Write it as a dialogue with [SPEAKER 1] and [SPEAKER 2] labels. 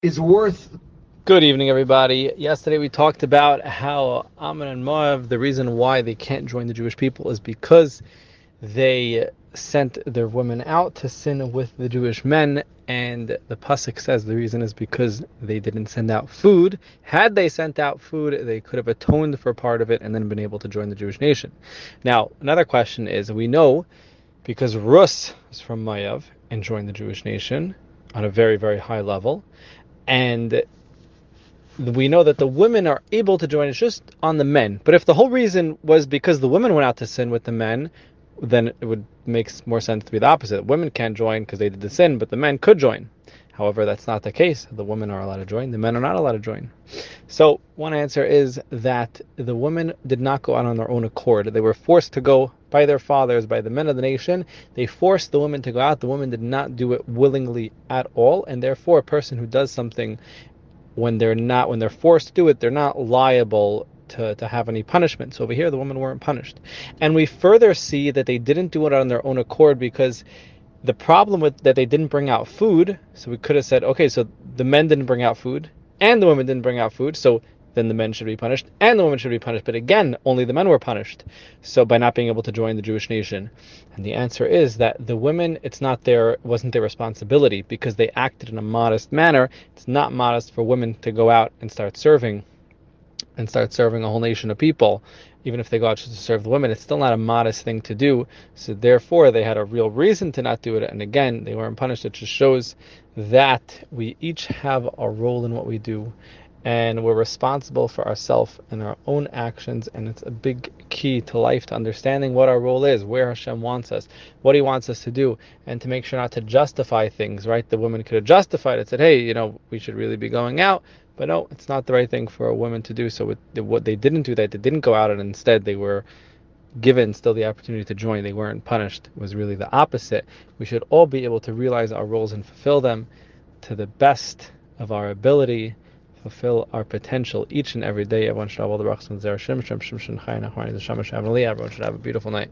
[SPEAKER 1] is worth.
[SPEAKER 2] Good evening, everybody. Yesterday we talked about how Ammon and Moab, the reason why they can't join the Jewish people is because they sent their women out to sin with the Jewish men, and the pasuk says the reason is because they didn't send out food. Had they sent out food, they could have atoned for part of it and then been able to join the Jewish nation. Now, another question is: we know because Rus is from Mayav and joined the Jewish nation on a very, very high level, and we know that the women are able to join. It's just on the men. But if the whole reason was because the women went out to sin with the men, then it would make more sense to be the opposite. Women can't join because they did the sin, but the men could join. However, that's not the case. The women are allowed to join, the men are not allowed to join. So, one answer is that the women did not go out on their own accord. They were forced to go by their fathers, by the men of the nation. They forced the women to go out. The women did not do it willingly at all, and therefore, a person who does something when they're not, when they're forced to do it, they're not liable to, to have any punishment. So over here, the women weren't punished. And we further see that they didn't do it on their own accord because the problem with that they didn't bring out food, so we could have said, okay, so the men didn't bring out food and the women didn't bring out food, so then the men should be punished and the women should be punished. But again, only the men were punished. So by not being able to join the Jewish nation. And the answer is that the women, it's not their wasn't their responsibility because they acted in a modest manner. It's not modest for women to go out and start serving and start serving a whole nation of people, even if they go out to serve the women, it's still not a modest thing to do. So therefore, they had a real reason to not do it. And again, they weren't punished. It just shows that we each have a role in what we do, and we're responsible for ourselves and our own actions. And it's a big key to life to understanding what our role is, where Hashem wants us, what He wants us to do, and to make sure not to justify things. Right? The woman could have justified it, said, "Hey, you know, we should really be going out." But no, it's not the right thing for a woman to do. So what they didn't do that, they didn't go out and instead they were given still the opportunity to join. They weren't punished. It was really the opposite. We should all be able to realize our roles and fulfill them to the best of our ability, fulfill our potential each and every day. Everyone should have all the brachos and Everyone should have a beautiful night.